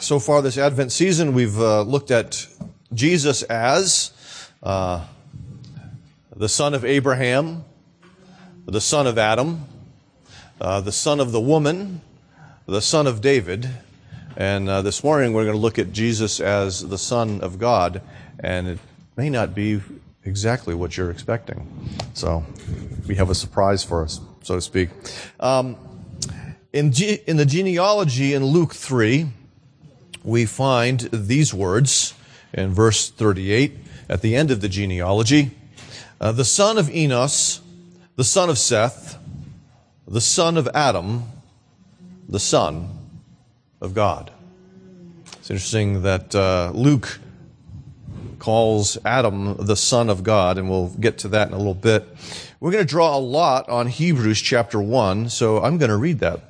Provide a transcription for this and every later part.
So far this Advent season, we've uh, looked at Jesus as uh, the son of Abraham, the son of Adam, uh, the son of the woman, the son of David. And uh, this morning we're going to look at Jesus as the Son of God. And it may not be exactly what you're expecting. So we have a surprise for us, so to speak. Um, in, in the genealogy in Luke 3, we find these words in verse 38 at the end of the genealogy uh, the son of Enos, the son of Seth, the son of Adam, the son of God. It's interesting that uh, Luke calls Adam the son of God, and we'll get to that in a little bit. We're going to draw a lot on Hebrews chapter 1, so I'm going to read that,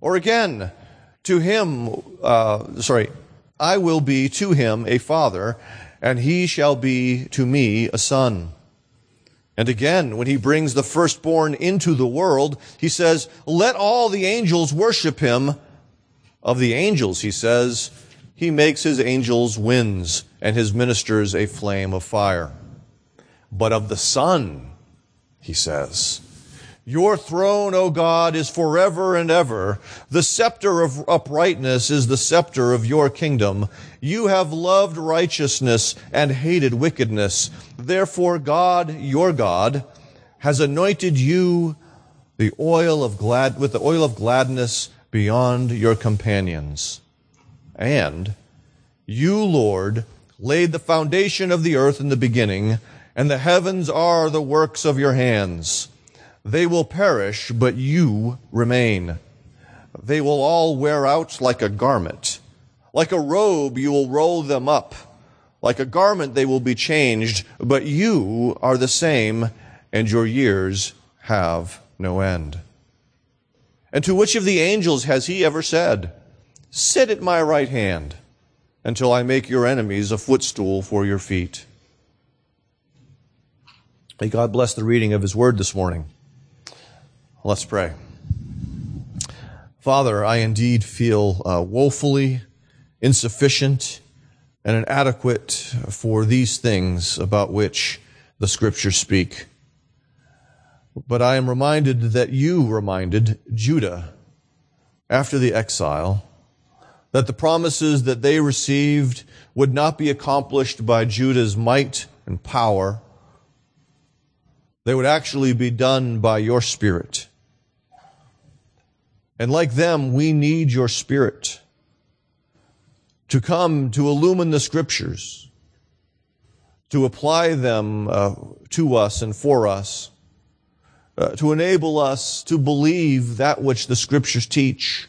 Or again, to him, uh, sorry, I will be to him a father, and he shall be to me a son. And again, when he brings the firstborn into the world, he says, Let all the angels worship him. Of the angels, he says, He makes his angels winds and his ministers a flame of fire. But of the Son, he says, your throne, O God, is forever and ever. The scepter of uprightness is the scepter of your kingdom. You have loved righteousness and hated wickedness. Therefore, God, your God, has anointed you the oil of glad, with the oil of gladness beyond your companions. And you, Lord, laid the foundation of the earth in the beginning, and the heavens are the works of your hands. They will perish, but you remain. They will all wear out like a garment. Like a robe, you will roll them up. Like a garment, they will be changed, but you are the same, and your years have no end. And to which of the angels has he ever said, Sit at my right hand until I make your enemies a footstool for your feet? May God bless the reading of his word this morning. Let's pray. Father, I indeed feel uh, woefully insufficient and inadequate for these things about which the scriptures speak. But I am reminded that you reminded Judah after the exile that the promises that they received would not be accomplished by Judah's might and power. They would actually be done by your spirit. And like them, we need your spirit to come to illumine the scriptures, to apply them uh, to us and for us, uh, to enable us to believe that which the scriptures teach,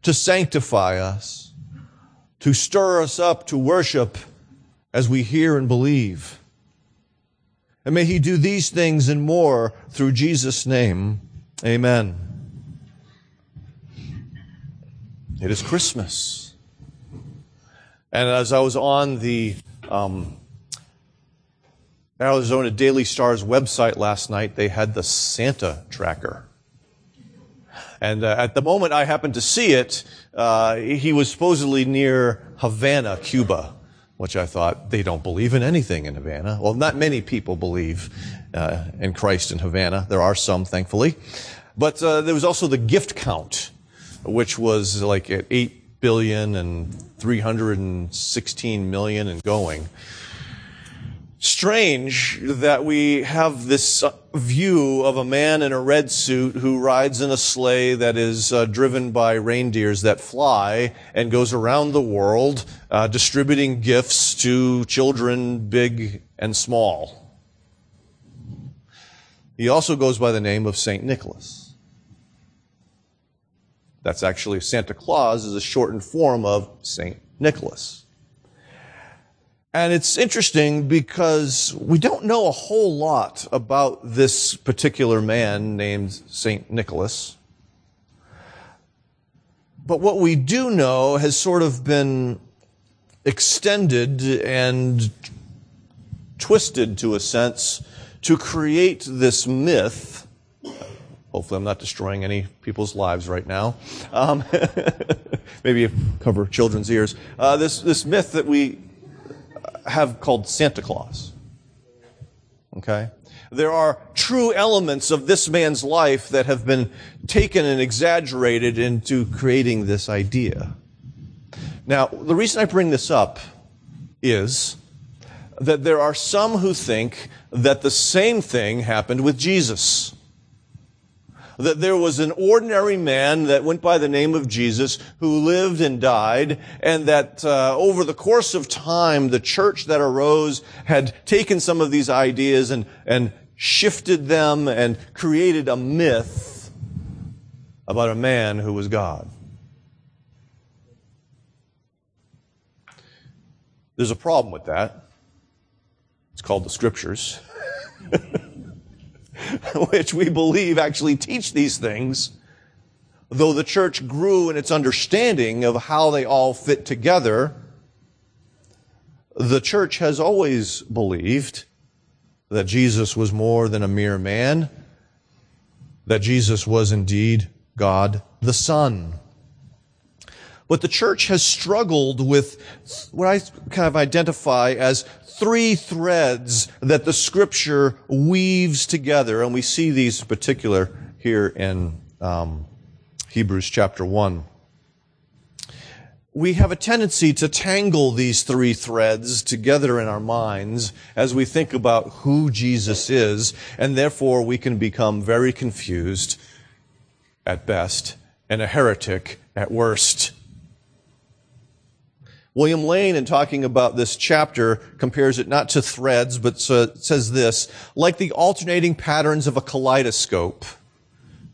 to sanctify us, to stir us up to worship as we hear and believe. And may he do these things and more through Jesus' name. Amen. It is Christmas. And as I was on the um, Arizona Daily Star's website last night, they had the Santa tracker. And uh, at the moment I happened to see it, uh, he was supposedly near Havana, Cuba, which I thought they don't believe in anything in Havana. Well, not many people believe uh, in Christ in Havana. There are some, thankfully. But uh, there was also the gift count which was like at 8 billion and 316 million and going. Strange that we have this view of a man in a red suit who rides in a sleigh that is uh, driven by reindeers that fly and goes around the world uh, distributing gifts to children big and small. He also goes by the name of St. Nicholas. That's actually Santa Claus is a shortened form of St. Nicholas. And it's interesting because we don't know a whole lot about this particular man named St. Nicholas. But what we do know has sort of been extended and twisted to a sense to create this myth. Hopefully, I'm not destroying any people's lives right now. Um, maybe cover children's ears. Uh, this this myth that we have called Santa Claus. Okay? There are true elements of this man's life that have been taken and exaggerated into creating this idea. Now, the reason I bring this up is that there are some who think that the same thing happened with Jesus that there was an ordinary man that went by the name of Jesus who lived and died, and that uh, over the course of time, the church that arose had taken some of these ideas and, and shifted them and created a myth about a man who was God. There's a problem with that. It's called the scriptures. which we believe actually teach these things, though the church grew in its understanding of how they all fit together, the church has always believed that Jesus was more than a mere man, that Jesus was indeed God the Son. But the church has struggled with what I kind of identify as three threads that the scripture weaves together, and we see these in particular here in um, Hebrews chapter 1. We have a tendency to tangle these three threads together in our minds as we think about who Jesus is, and therefore we can become very confused at best and a heretic at worst. William Lane, in talking about this chapter, compares it not to threads, but says this, like the alternating patterns of a kaleidoscope.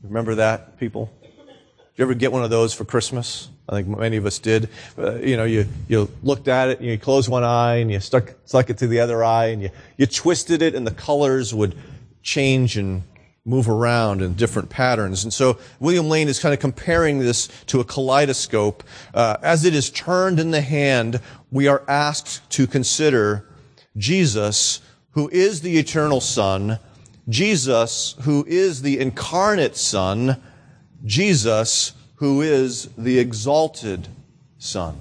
Remember that, people? Did you ever get one of those for Christmas? I think many of us did. Uh, you know, you, you looked at it, and you closed one eye, and you stuck, stuck it to the other eye, and you, you twisted it, and the colors would change and move around in different patterns. And so William Lane is kind of comparing this to a kaleidoscope. Uh, as it is turned in the hand, we are asked to consider Jesus, who is the eternal Son, Jesus, who is the incarnate Son, Jesus, who is the exalted Son.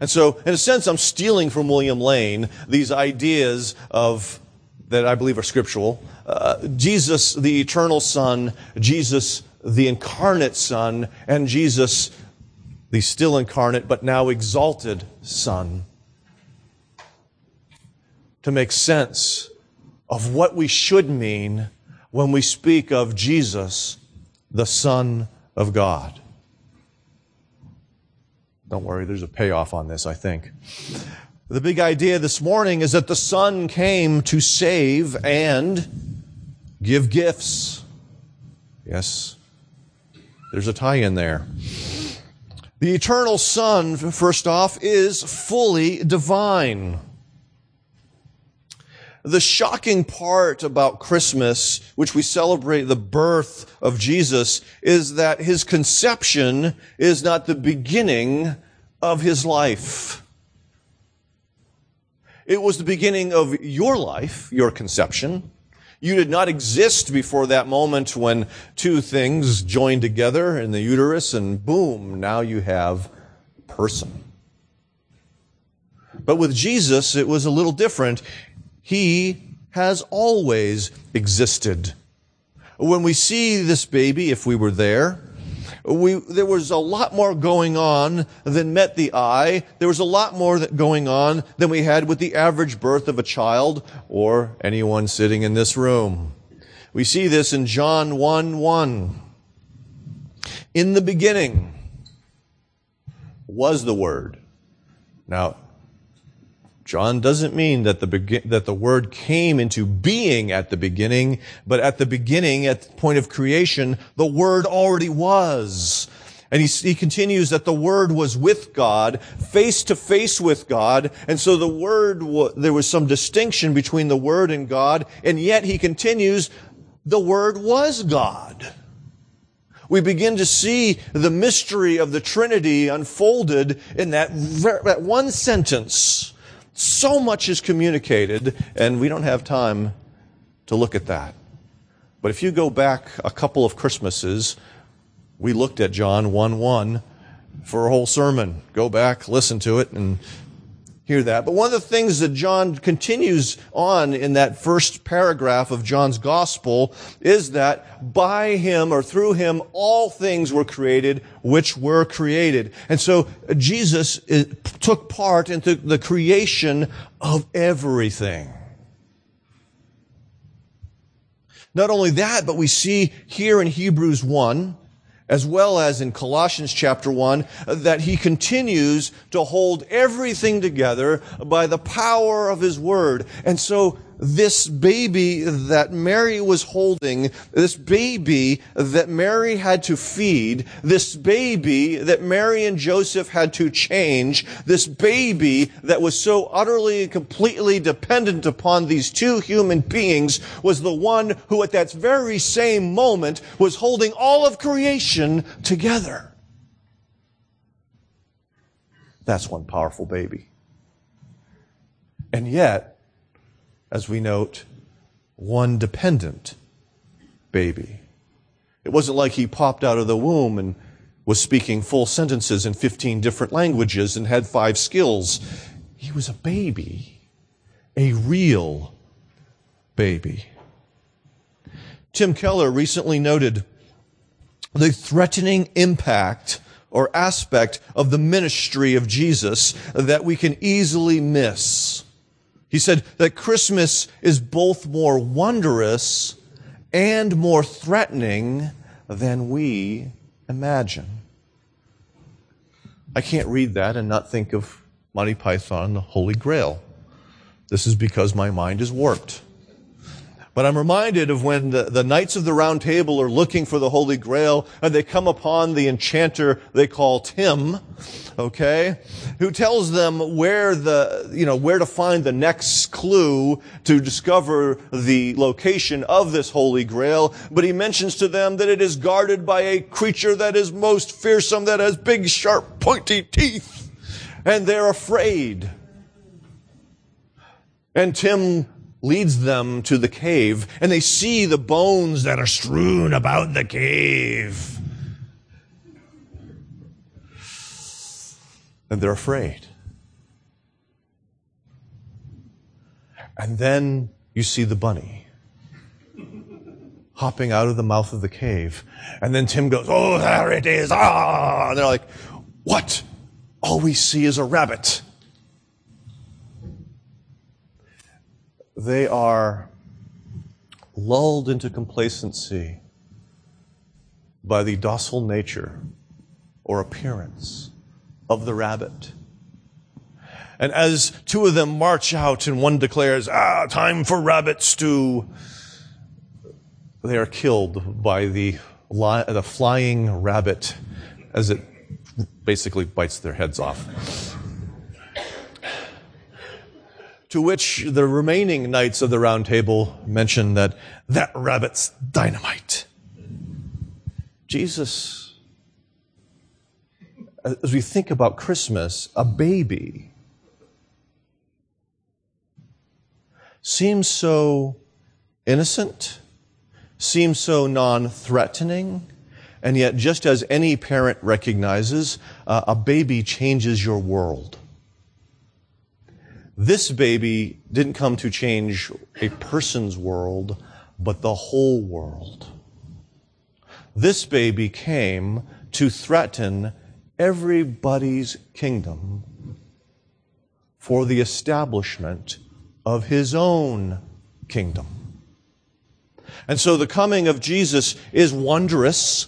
And so, in a sense, I'm stealing from William Lane these ideas of that I believe are scriptural. Uh, Jesus, the eternal Son, Jesus, the incarnate Son, and Jesus, the still incarnate but now exalted Son. To make sense of what we should mean when we speak of Jesus, the Son of God. Don't worry, there's a payoff on this, I think. The big idea this morning is that the Son came to save and give gifts. Yes, there's a tie in there. The eternal Son, first off, is fully divine. The shocking part about Christmas, which we celebrate the birth of Jesus, is that his conception is not the beginning of his life. It was the beginning of your life, your conception. You did not exist before that moment when two things joined together in the uterus and boom, now you have person. But with Jesus, it was a little different. He has always existed. When we see this baby, if we were there, we, there was a lot more going on than met the eye. There was a lot more going on than we had with the average birth of a child or anyone sitting in this room. We see this in John 1 1. In the beginning was the Word. Now, John doesn't mean that the, that the word came into being at the beginning, but at the beginning, at the point of creation, the word already was. And he, he continues that the word was with God, face to face with God. And so the word, there was some distinction between the word and God. And yet he continues, the word was God. We begin to see the mystery of the Trinity unfolded in that, that one sentence. So much is communicated, and we don't have time to look at that. But if you go back a couple of Christmases, we looked at John 1 1 for a whole sermon. Go back, listen to it, and hear that. But one of the things that John continues on in that first paragraph of John's gospel is that by him or through him all things were created which were created. And so Jesus took part into the creation of everything. Not only that, but we see here in Hebrews 1 as well as in Colossians chapter 1, that he continues to hold everything together by the power of his word. And so this baby that Mary was holding, this baby that Mary had to feed, this baby that Mary and Joseph had to change, this baby that was so utterly and completely dependent upon these two human beings was the one who at that very same moment was holding all of creation together. That's one powerful baby. And yet, as we note, one dependent baby. It wasn't like he popped out of the womb and was speaking full sentences in 15 different languages and had five skills. He was a baby, a real baby. Tim Keller recently noted the threatening impact or aspect of the ministry of Jesus that we can easily miss he said that Christmas is both more wondrous and more threatening than we imagine. I can't read that and not think of Monty Python, and the Holy Grail. This is because my mind is warped. But I'm reminded of when the, the Knights of the Round Table are looking for the Holy Grail and they come upon the enchanter they call Tim, okay, who tells them where the, you know, where to find the next clue to discover the location of this Holy Grail. But he mentions to them that it is guarded by a creature that is most fearsome, that has big, sharp, pointy teeth. And they're afraid. And Tim leads them to the cave, and they see the bones that are strewn about the cave. And they're afraid. And then you see the bunny hopping out of the mouth of the cave. And then Tim goes, Oh, there it is. Ah! And they're like, What? All we see is a rabbit. They are lulled into complacency by the docile nature or appearance of the rabbit. And as two of them march out and one declares, ah, time for rabbit stew, they are killed by the, the flying rabbit as it basically bites their heads off. To which the remaining knights of the round table mention that that rabbit's dynamite. Jesus, as we think about Christmas, a baby seems so innocent, seems so non threatening, and yet, just as any parent recognizes, uh, a baby changes your world. This baby didn't come to change a person's world, but the whole world. This baby came to threaten everybody's kingdom for the establishment of his own kingdom. And so the coming of Jesus is wondrous,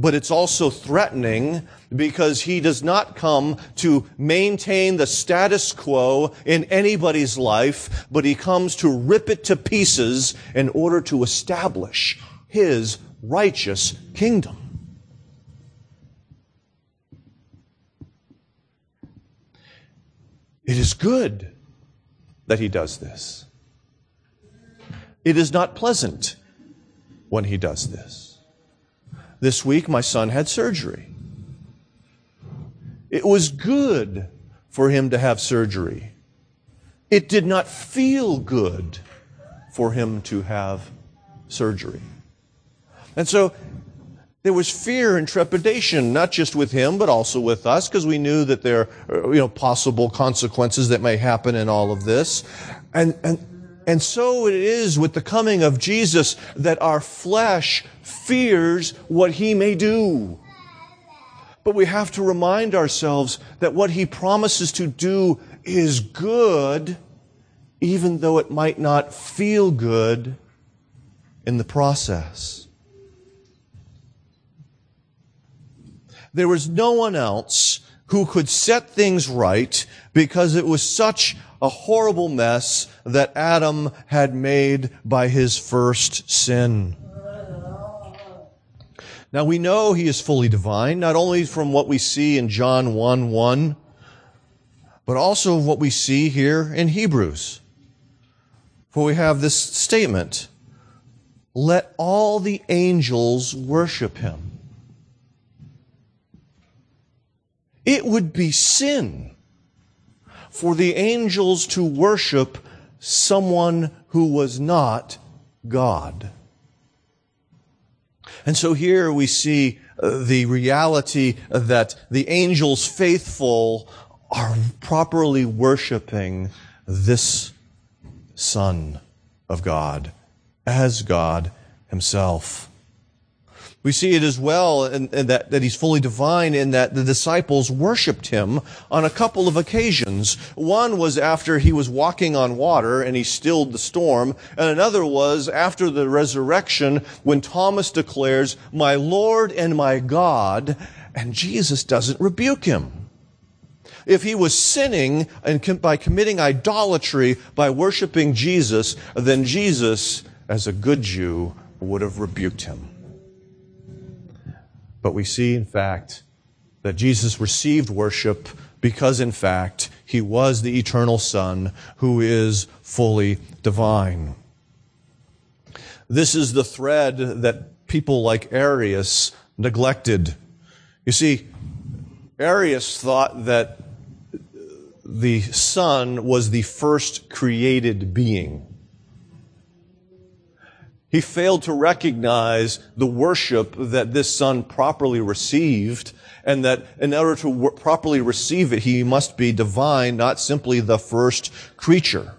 but it's also threatening because he does not come to maintain the status quo in anybody's life, but he comes to rip it to pieces in order to establish his righteous kingdom. It is good that he does this. It is not pleasant when he does this. This week, my son had surgery. It was good for him to have surgery. It did not feel good for him to have surgery. And so there was fear and trepidation, not just with him, but also with us, because we knew that there are, you know, possible consequences that may happen in all of this. And, and, and so it is with the coming of Jesus that our flesh fears what he may do. But we have to remind ourselves that what he promises to do is good, even though it might not feel good in the process. There was no one else who could set things right because it was such a horrible mess that Adam had made by his first sin. Now we know he is fully divine, not only from what we see in John 1 1, but also what we see here in Hebrews. For we have this statement Let all the angels worship him. It would be sin for the angels to worship someone who was not God. And so here we see uh, the reality that the angels faithful are properly worshiping this Son of God as God Himself. We see it as well in, in that, that he's fully divine in that the disciples worshiped him on a couple of occasions. One was after he was walking on water and he stilled the storm, and another was after the resurrection when Thomas declares, My Lord and my God, and Jesus doesn't rebuke him. If he was sinning and by committing idolatry by worshiping Jesus, then Jesus, as a good Jew, would have rebuked him. But we see, in fact, that Jesus received worship because, in fact, he was the eternal Son who is fully divine. This is the thread that people like Arius neglected. You see, Arius thought that the Son was the first created being he failed to recognize the worship that this son properly received and that in order to properly receive it, he must be divine, not simply the first creature.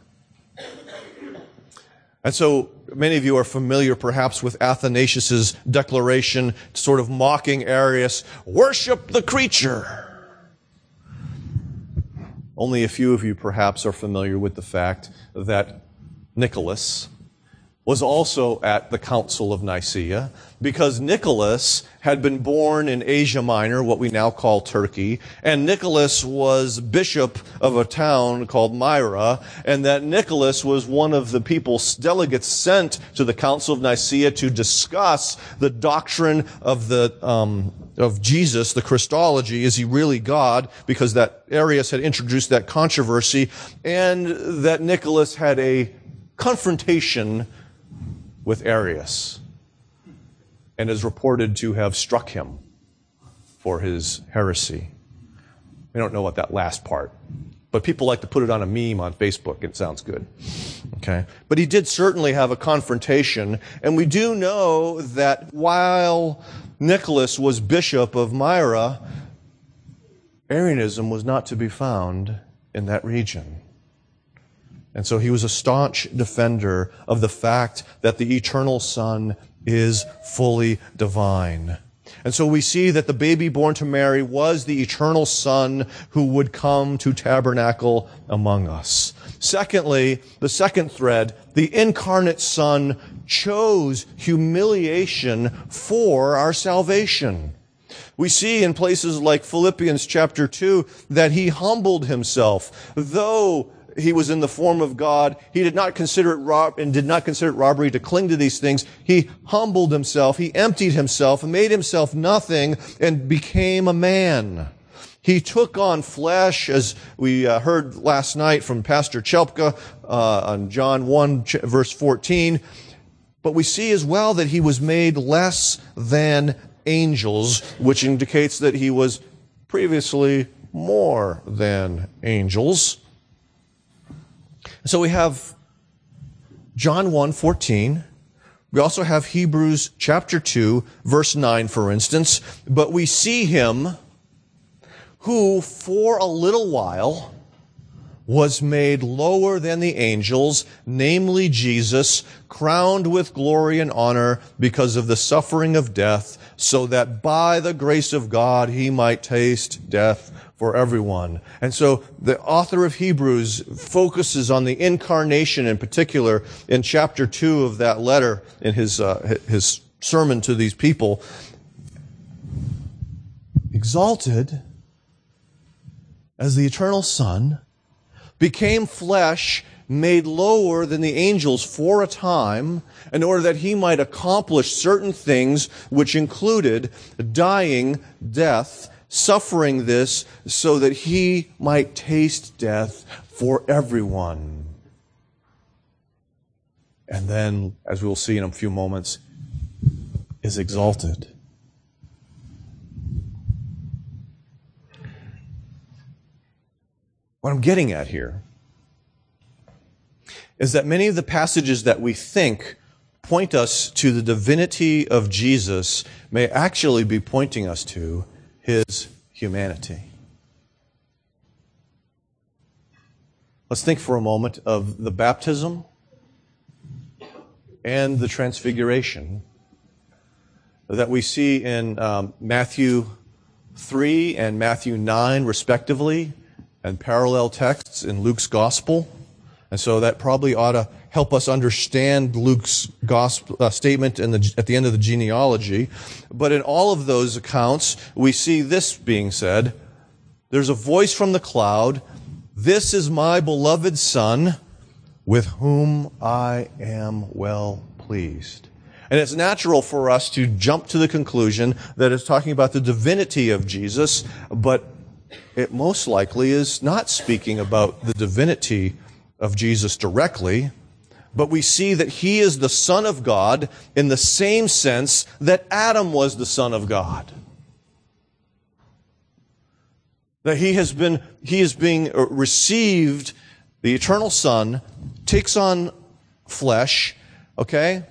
And so many of you are familiar perhaps with Athanasius' declaration, sort of mocking Arius, worship the creature. Only a few of you perhaps are familiar with the fact that Nicholas, was also at the Council of Nicaea because Nicholas had been born in Asia Minor, what we now call Turkey, and Nicholas was bishop of a town called Myra, and that Nicholas was one of the people, delegates sent to the Council of Nicaea to discuss the doctrine of the, um, of Jesus, the Christology. Is he really God? Because that Arius had introduced that controversy, and that Nicholas had a confrontation with Arius and is reported to have struck him for his heresy. We don't know what that last part, but people like to put it on a meme on Facebook. It sounds good. Okay. But he did certainly have a confrontation, and we do know that while Nicholas was bishop of Myra, Arianism was not to be found in that region. And so he was a staunch defender of the fact that the eternal Son is fully divine. And so we see that the baby born to Mary was the eternal Son who would come to tabernacle among us. Secondly, the second thread, the incarnate Son chose humiliation for our salvation. We see in places like Philippians chapter 2 that he humbled himself, though he was in the form of God. He did not consider it rob and did not consider it robbery to cling to these things. He humbled himself. He emptied himself and made himself nothing and became a man. He took on flesh, as we uh, heard last night from Pastor Chelpka uh, on John 1, verse 14. But we see as well that he was made less than angels, which indicates that he was previously more than angels. So we have John 1 14. We also have Hebrews chapter 2, verse 9, for instance. But we see him who, for a little while, was made lower than the angels, namely Jesus, crowned with glory and honor because of the suffering of death, so that by the grace of God he might taste death for everyone. And so the author of Hebrews focuses on the incarnation in particular in chapter 2 of that letter in his, uh, his sermon to these people. Exalted as the eternal Son, became flesh, made lower than the angels for a time, in order that he might accomplish certain things which included dying, death, suffering this so that he might taste death for everyone. And then, as we'll see in a few moments, is exalted. What I'm getting at here is that many of the passages that we think point us to the divinity of Jesus may actually be pointing us to his humanity. Let's think for a moment of the baptism and the transfiguration that we see in um, Matthew 3 and Matthew 9, respectively, and parallel texts in Luke's gospel. And so that probably ought to help us understand Luke's gospel uh, statement the, at the end of the genealogy. But in all of those accounts, we see this being said. There's a voice from the cloud. This is my beloved son with whom I am well pleased. And it's natural for us to jump to the conclusion that it's talking about the divinity of Jesus, but it most likely is not speaking about the divinity of Jesus directly, but we see that he is the Son of God in the same sense that Adam was the Son of God. That he has been, he is being uh, received, the eternal Son takes on flesh, okay?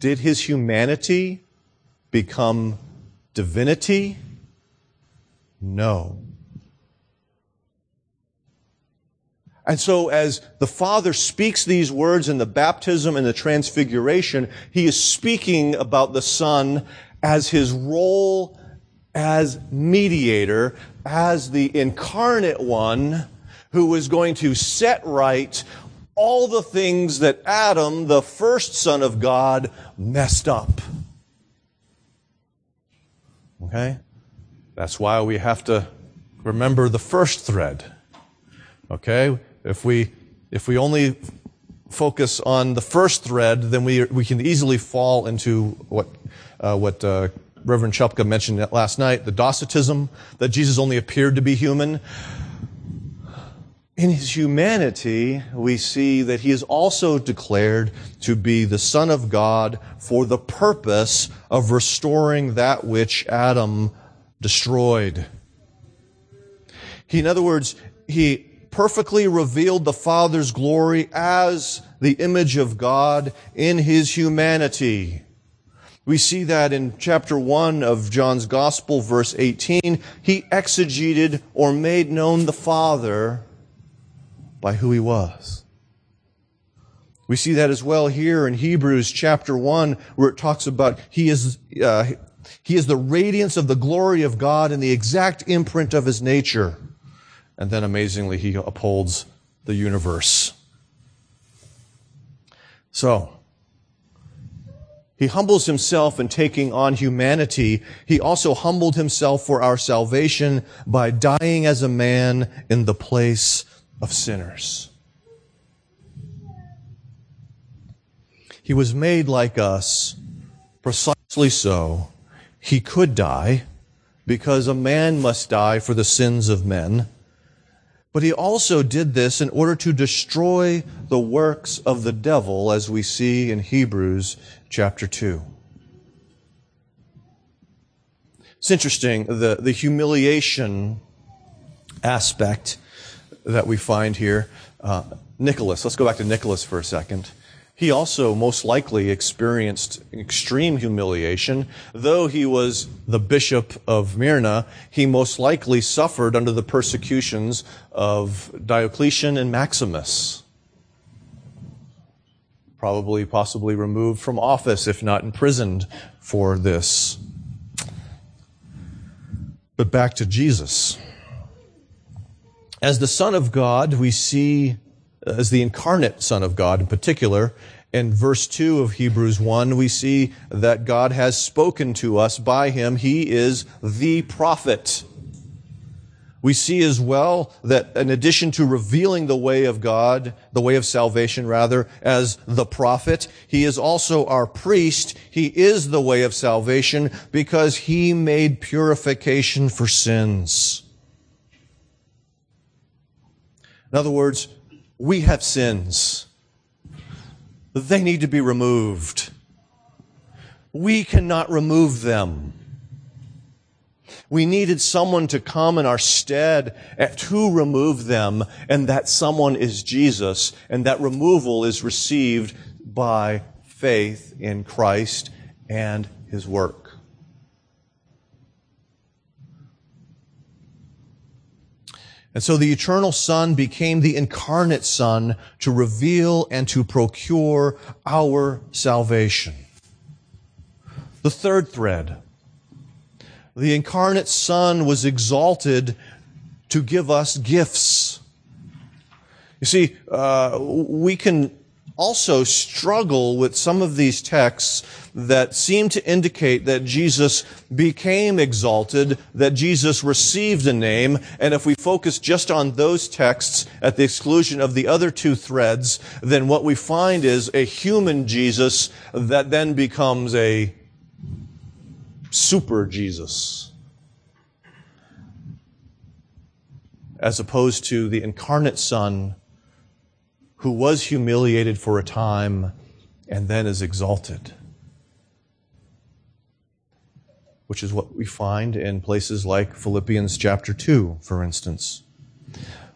Did his humanity become divinity? No. And so as the Father speaks these words in the baptism and the transfiguration, he is speaking about the Son as his role as mediator, as the incarnate one who is going to set right all the things that Adam, the first son of God, messed up. Okay? That's why we have to remember the first thread. Okay? If we, if we only focus on the first thread, then we, we can easily fall into what, uh, what uh, Reverend Chupka mentioned last night, the Docetism, that Jesus only appeared to be human. In his humanity, we see that he is also declared to be the Son of God for the purpose of restoring that which Adam destroyed. He, in other words, he perfectly revealed the Father's glory as the image of God in his humanity. We see that in chapter 1 of John's Gospel, verse 18. He exegeted or made known the Father by who he was. We see that as well here in Hebrews chapter 1, where it talks about he is, uh, he is the radiance of the glory of God and the exact imprint of his nature. And then amazingly, he upholds the universe. So, he humbles himself in taking on humanity. He also humbled himself for our salvation by dying as a man in the place of sinners. He was made like us precisely so. He could die because a man must die for the sins of men. But he also did this in order to destroy the works of the devil, as we see in Hebrews chapter 2. It's interesting, the, the humiliation aspect that we find here. Uh, Nicholas, let's go back to Nicholas for a second. He also most likely experienced extreme humiliation. Though he was the bishop of Myra, he most likely suffered under the persecutions of Diocletian and Maximus. Probably, possibly removed from office, if not imprisoned for this. But back to Jesus. As the Son of God, we see Uh, as the incarnate Son of God in particular. In verse 2 of Hebrews 1, we see that God has spoken to us by him. He is the prophet. We see as well that in addition to revealing the way of God, the way of salvation rather, as the prophet, he is also our priest. He is the way of salvation because he made purification for sins. In other words, we have sins. They need to be removed. We cannot remove them. We needed someone to come in our stead to remove them, and that someone is Jesus, and that removal is received by faith in Christ and His work. And so the eternal Son became the incarnate Son to reveal and to procure our salvation. The third thread. The incarnate Son was exalted to give us gifts. You see, uh, we can also struggle with some of these texts that seem to indicate that Jesus became exalted, that Jesus received a name, and if we focus just on those texts at the exclusion of the other two threads, then what we find is a human Jesus that then becomes a super Jesus. As opposed to the incarnate Son who was humiliated for a time and then is exalted. Which is what we find in places like Philippians chapter 2, for instance.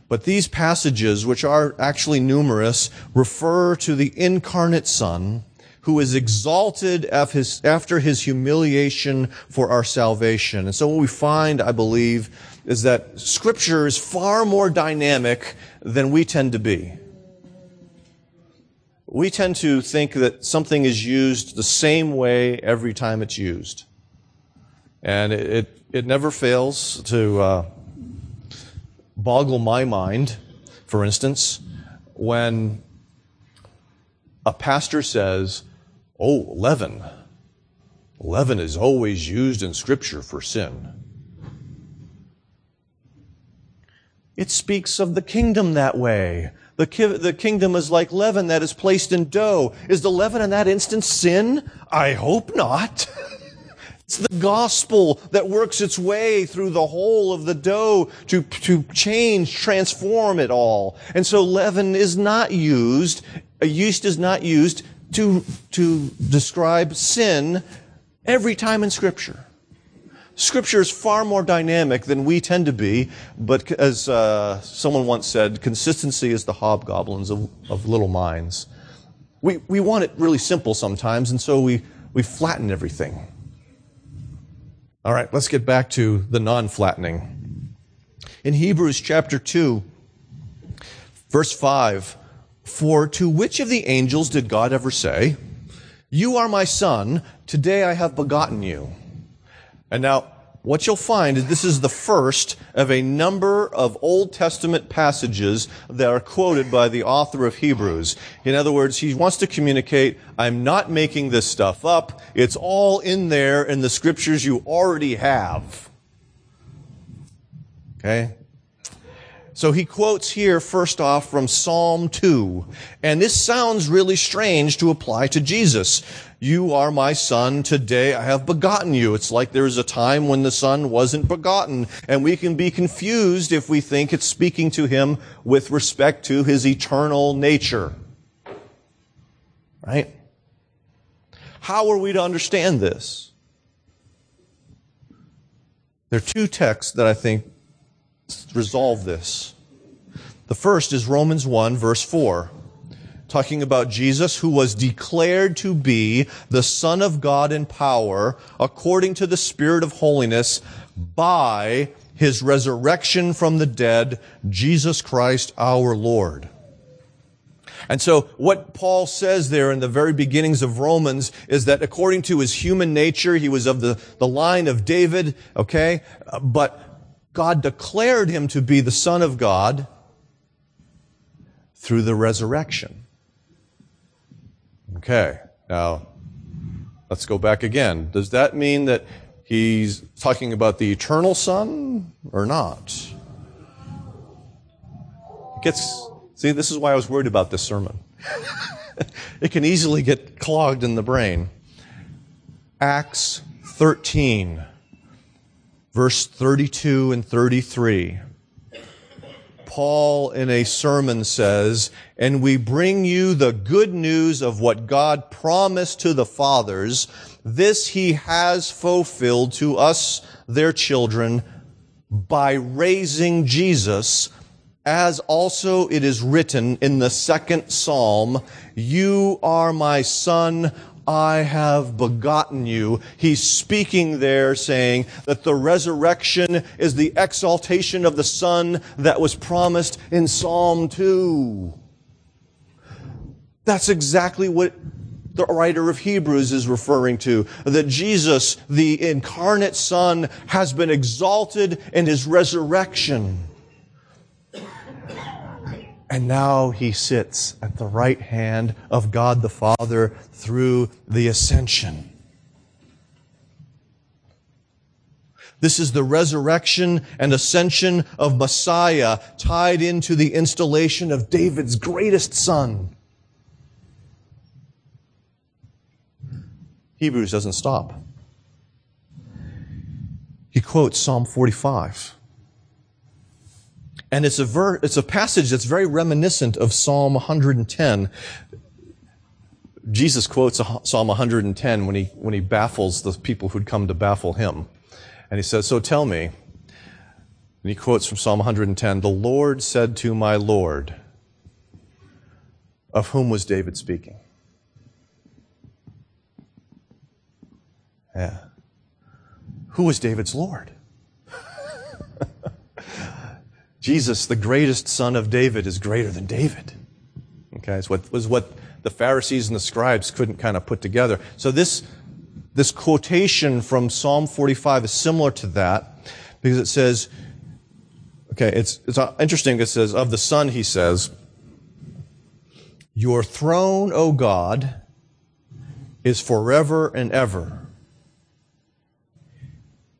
But these passages, which are actually numerous, refer to the incarnate Son who is exalted after his humiliation for our salvation. And so what we find, I believe, is that Scripture is far more dynamic than we tend to be we tend to think that something is used the same way every time it's used. And it, it, it never fails to uh, boggle my mind, for instance, when a pastor says, Oh, leaven. Leaven is always used in Scripture for sin. It speaks of the kingdom that way. The, ki- the kingdom is like leaven that is placed in dough. Is the leaven in that instance sin? I hope not. it's the gospel that works its way through the whole of the dough to, to change, transform it all. And so leaven is not used, a yeast is not used to, to describe sin every time in scripture. Scripture is far more dynamic than we tend to be, but as uh, someone once said, consistency is the hobgoblins of, of little minds. We, we want it really simple sometimes, and so we, we flatten everything. All right, let's get back to the non flattening. In Hebrews chapter 2, verse 5, For to which of the angels did God ever say, You are my son, today I have begotten you? And now, what you'll find is this is the first of a number of Old Testament passages that are quoted by the author of Hebrews. In other words, he wants to communicate, I'm not making this stuff up. It's all in there in the scriptures you already have. Okay? So he quotes here first off from Psalm 2. And this sounds really strange to apply to Jesus. You are my son. Today I have begotten you. It's like there's a time when the son wasn't begotten. And we can be confused if we think it's speaking to him with respect to his eternal nature. Right? How are we to understand this? There are two texts that I think resolve this. The first is Romans 1, verse 4, talking about Jesus who was declared to be the Son of God in power according to the Spirit of holiness by his resurrection from the dead, Jesus Christ our Lord. And so what Paul says there in the very beginnings of Romans is that according to his human nature, he was of the, the line of David, okay? But God declared him to be the Son of God through the resurrection. Okay, now let's go back again. Does that mean that he's talking about the eternal Son or not? It gets, see, this is why I was worried about this sermon. it can easily get clogged in the brain. Acts 13 verse 32 and 33. Paul in a sermon says, And we bring you the good news of what God promised to the fathers. This he has fulfilled to us, their children, by raising Jesus, as also it is written in the second psalm, You are my son, I have begotten you. He's speaking there saying that the resurrection is the exaltation of the Son that was promised in Psalm 2. That's exactly what the writer of Hebrews is referring to. That Jesus, the incarnate Son, has been exalted in his resurrection. And now he sits at the right hand of God the Father through the ascension. This is the resurrection and ascension of Messiah tied into the installation of David's greatest son. Hebrews doesn't stop. He quotes Psalm 45. And it's a, ver- it's a passage that's very reminiscent of Psalm 110. Jesus quotes Psalm 110 when he, when he baffles the people who'd come to baffle him. And he says, So tell me, and he quotes from Psalm 110, The Lord said to my Lord, of whom was David speaking? Yeah. Who was David's Lord? Jesus, the greatest son of David, is greater than David. Okay, it's what was what the Pharisees and the scribes couldn't kind of put together. So this this quotation from Psalm 45 is similar to that because it says, okay, it's it's interesting. It says of the Son, he says, "Your throne, O God, is forever and ever."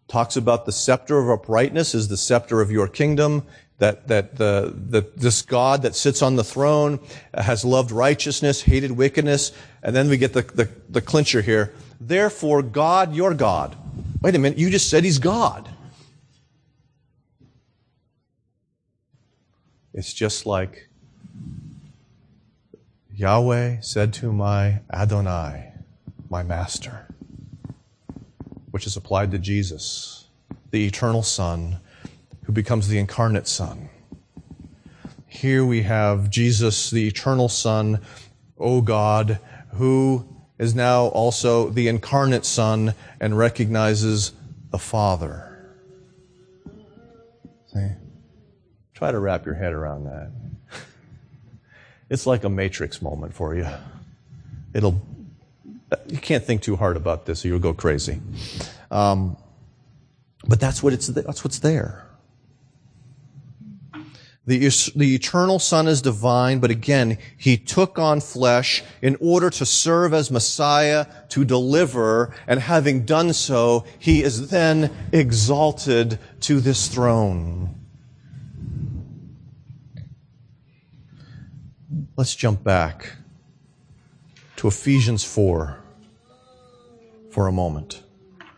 Talks about the scepter of uprightness is the scepter of your kingdom that, that the, the, this God that sits on the throne has loved righteousness, hated wickedness. And then we get the, the, the clincher here. Therefore, God, your God. Wait a minute, you just said he's God. It's just like Yahweh said to my Adonai, my master, which is applied to Jesus, the eternal Son who becomes the incarnate Son. Here we have Jesus, the eternal Son, O God, who is now also the incarnate Son and recognizes the Father. See? Try to wrap your head around that. It's like a matrix moment for you. It'll, you can't think too hard about this or you'll go crazy. Um, but that's what it's, that's what's there. The, the eternal Son is divine, but again, He took on flesh in order to serve as Messiah, to deliver, and having done so, He is then exalted to this throne. Let's jump back to Ephesians 4 for a moment. And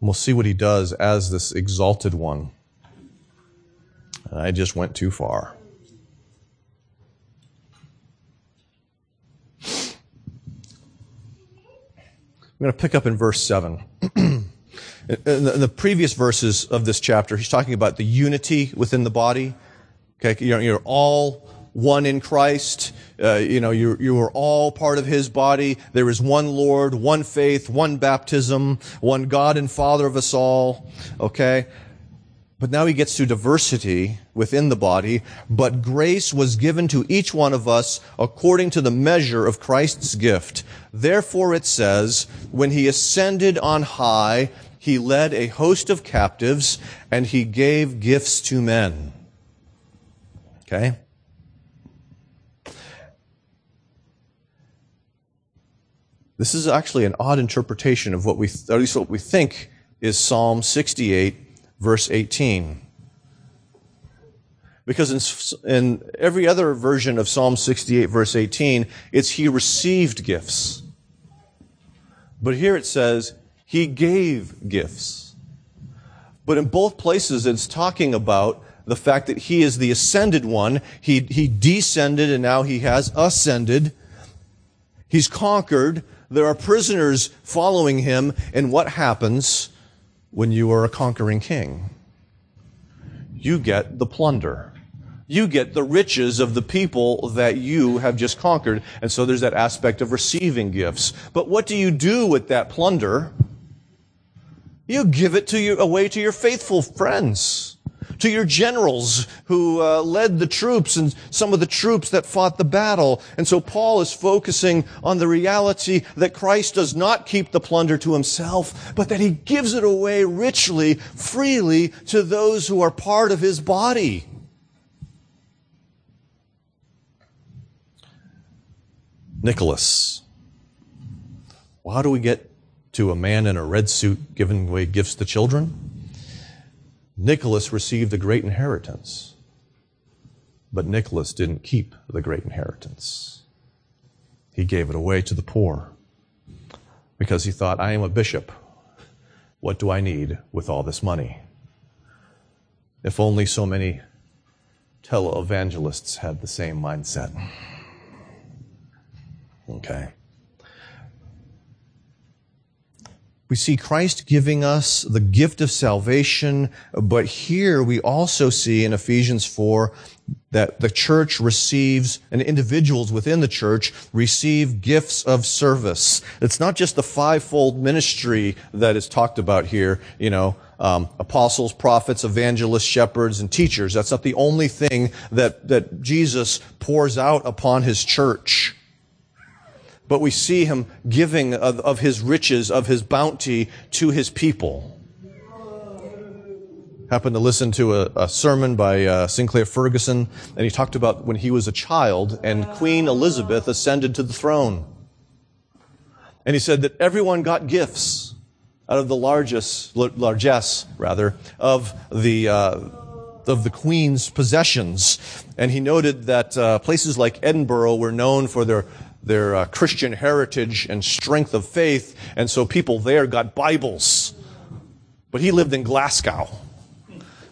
we'll see what he does as this exalted one. I just went too far. I'm going to pick up in verse 7. in, the, previous verses of this chapter, he's talking about the unity within the body. Okay, you're, you're all one in Christ. Uh, you know, you, you are all part of His body. There is one Lord, one faith, one baptism, one God and Father of us all. Okay? But now he gets to diversity within the body. But grace was given to each one of us according to the measure of Christ's gift. Therefore it says, when he ascended on high, he led a host of captives and he gave gifts to men. Okay? This is actually an odd interpretation of what we, at least what we think is Psalm 68 verse 18. Because in, in every other version of Psalm 68, verse 18, it's he received gifts. But here it says he gave gifts. But in both places, it's talking about the fact that he is the ascended one. He, he descended and now he has ascended. He's conquered. There are prisoners following him. And what happens? When you are a conquering king. You get the plunder. You get the riches of the people that you have just conquered. And so there's that aspect of receiving gifts. But what do you do with that plunder? You give it to you, away to your faithful friends to your generals who uh, led the troops and some of the troops that fought the battle. And so Paul is focusing on the reality that Christ does not keep the plunder to himself, but that he gives it away richly, freely to those who are part of his body. Nicholas. Well, how do we get to a man in a red suit giving away gifts to children? Nicholas received a great inheritance, but Nicholas didn't keep the great inheritance. He gave it away to the poor because he thought, I am a bishop. What do I need with all this money? If only so many televangelists had the same mindset. Okay. We see Christ giving us the gift of salvation, but here we also see in Ephesians 4 that the church receives, and individuals within the church receive gifts of service. It's not just the fivefold ministry that is talked about here, you know, um, apostles, prophets, evangelists, shepherds, and teachers. That's not the only thing that, that Jesus pours out upon his church but we see him giving of, of his riches, of his bounty to his people. Happened to listen to a, a sermon by uh, Sinclair Ferguson, and he talked about when he was a child and Queen Elizabeth ascended to the throne. And he said that everyone got gifts out of the largest, largesse, rather, of the, uh, of the Queen's possessions. And he noted that uh, places like Edinburgh were known for their their uh, Christian heritage and strength of faith, and so people there got Bibles. But he lived in Glasgow.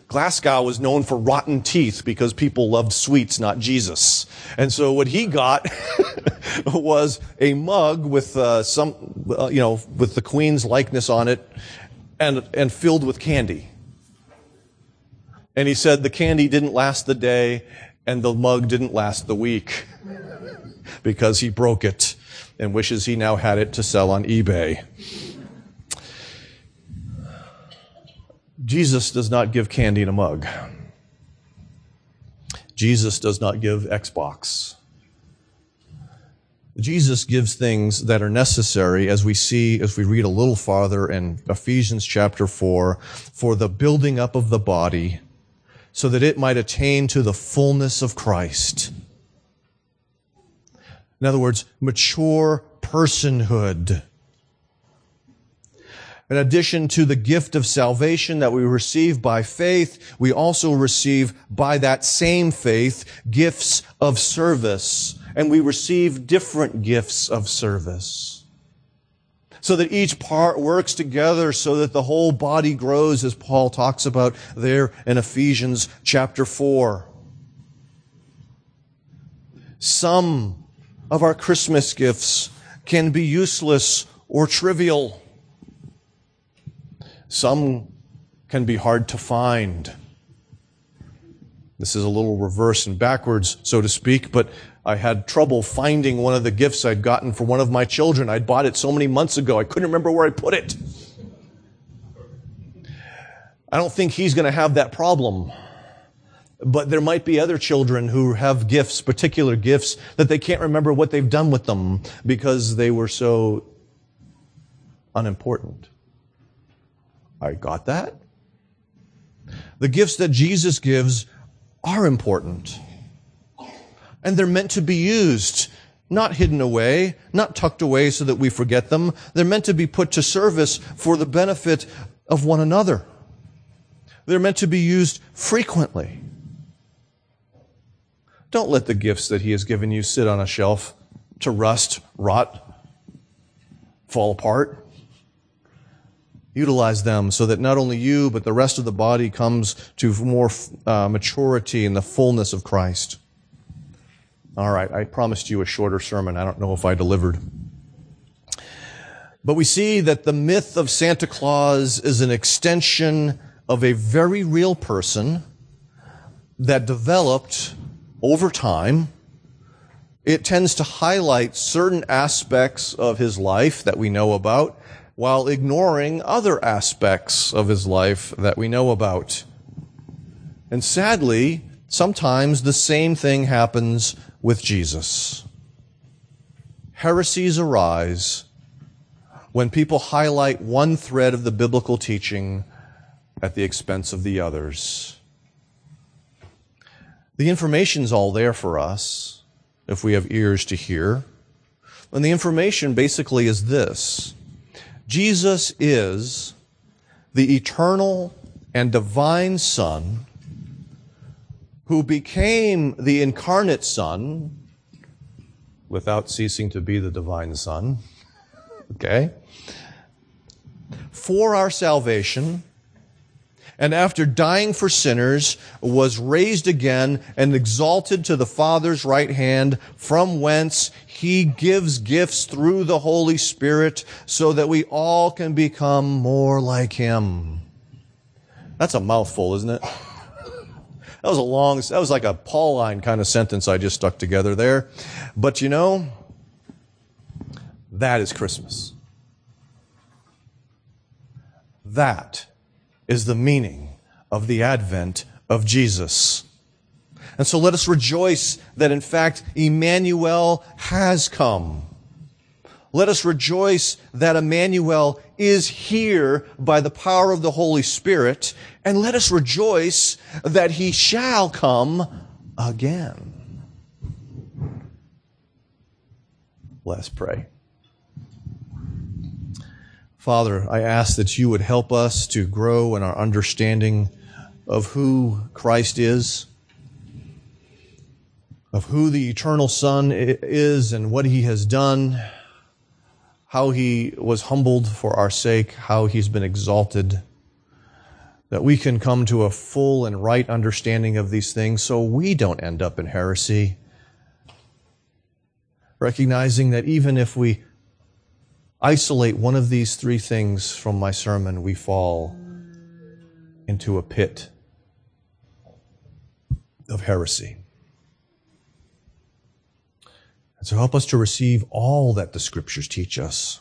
Glasgow was known for rotten teeth because people loved sweets, not Jesus. And so what he got was a mug with uh, some, uh, you know, with the Queen's likeness on it, and and filled with candy. And he said the candy didn't last the day, and the mug didn't last the week because he broke it and wishes he now had it to sell on eBay. Jesus does not give candy in a mug. Jesus does not give Xbox. Jesus gives things that are necessary as we see, as we read a little farther in Ephesians chapter 4, for the building up of the body so that it might attain to the fullness of Christ. In other words, mature personhood. In addition to the gift of salvation that we receive by faith, we also receive by that same faith gifts of service. And we receive different gifts of service. So that each part works together so that the whole body grows as Paul talks about there in Ephesians chapter 4. Some of our Christmas gifts can be useless or trivial. Some can be hard to find. This is a little reverse and backwards, so to speak, but I had trouble finding one of the gifts I'd gotten for one of my children. I'd bought it so many months ago, I couldn't remember where I put it. I don't think he's going to have that problem. But there might be other children who have gifts, particular gifts, that they can't remember what they've done with them because they were so unimportant. I got that. The gifts that Jesus gives are important. And they're meant to be used, not hidden away, not tucked away so that we forget them. They're meant to be put to service for the benefit of one another. They're meant to be used frequently. Don't let the gifts that He has given you sit on a shelf to rust, rot, fall apart utilize them so that not only you, but the rest of the body comes to more uh, maturity in the fullness of Christ. All right, I promised you a shorter sermon. I don't know if I delivered. But we see that the myth of Santa Claus is an extension of a very real person that developed over time. It tends to highlight certain aspects of his life that we know about while ignoring other aspects of his life that we know about. And sadly, sometimes the same thing happens with Jesus. Heresies arise when people highlight one thread of the biblical teaching at the expense of the others. The information's all there for us if we have ears to hear. And the information basically is this Jesus is the eternal and divine Son who became the incarnate Son without ceasing to be the divine Son. Okay? For our salvation and after dying for sinners, was raised again and exalted to the Father's right hand, from whence he gives gifts through the Holy Spirit so that we all can become more like him. That's a mouthful, isn't it? That was a long, that was like a Pauline kind of sentence I just stuck together there. But you know, that is Christmas. That is the meaning of the advent of Jesus. And so let us rejoice that in fact Emmanuel has come. Let us rejoice that Emmanuel is here by the power of the Holy Spirit, and let us rejoice that he shall come again. Let's pray. Father, I ask that you would help us to grow in our understanding of who Christ is, of who the eternal Son is and what he has done, how he was humbled for our sake, how he's been exalted, that we can come to a full and right understanding of these things so we don't end up in heresy. Recognizing that even if we isolate one of these three things from my sermon, we fall into a pit of heresy. And so help us to receive all that the scriptures teach us.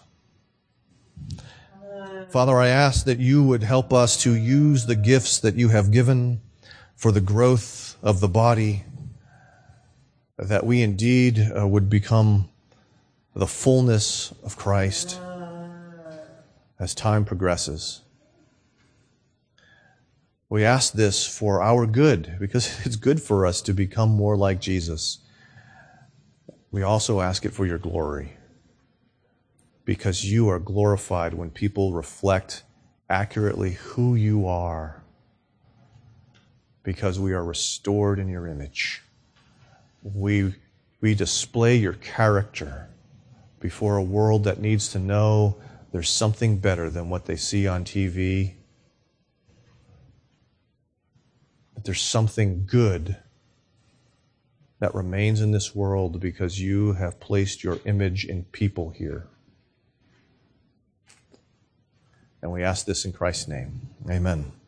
Father, I ask that you would help us to use the gifts that you have given for the growth of the body, that we indeed uh, would become the fullness of Christ as time progresses. We ask this for our good because it's good for us to become more like Jesus. We also ask it for your glory because you are glorified when people reflect accurately who you are because we are restored in your image. We, we display your character before a world that needs to know there's something better than what they see on TV. That there's something good that remains in this world because you have placed your image in people here. And we ask this in Christ's name. Amen.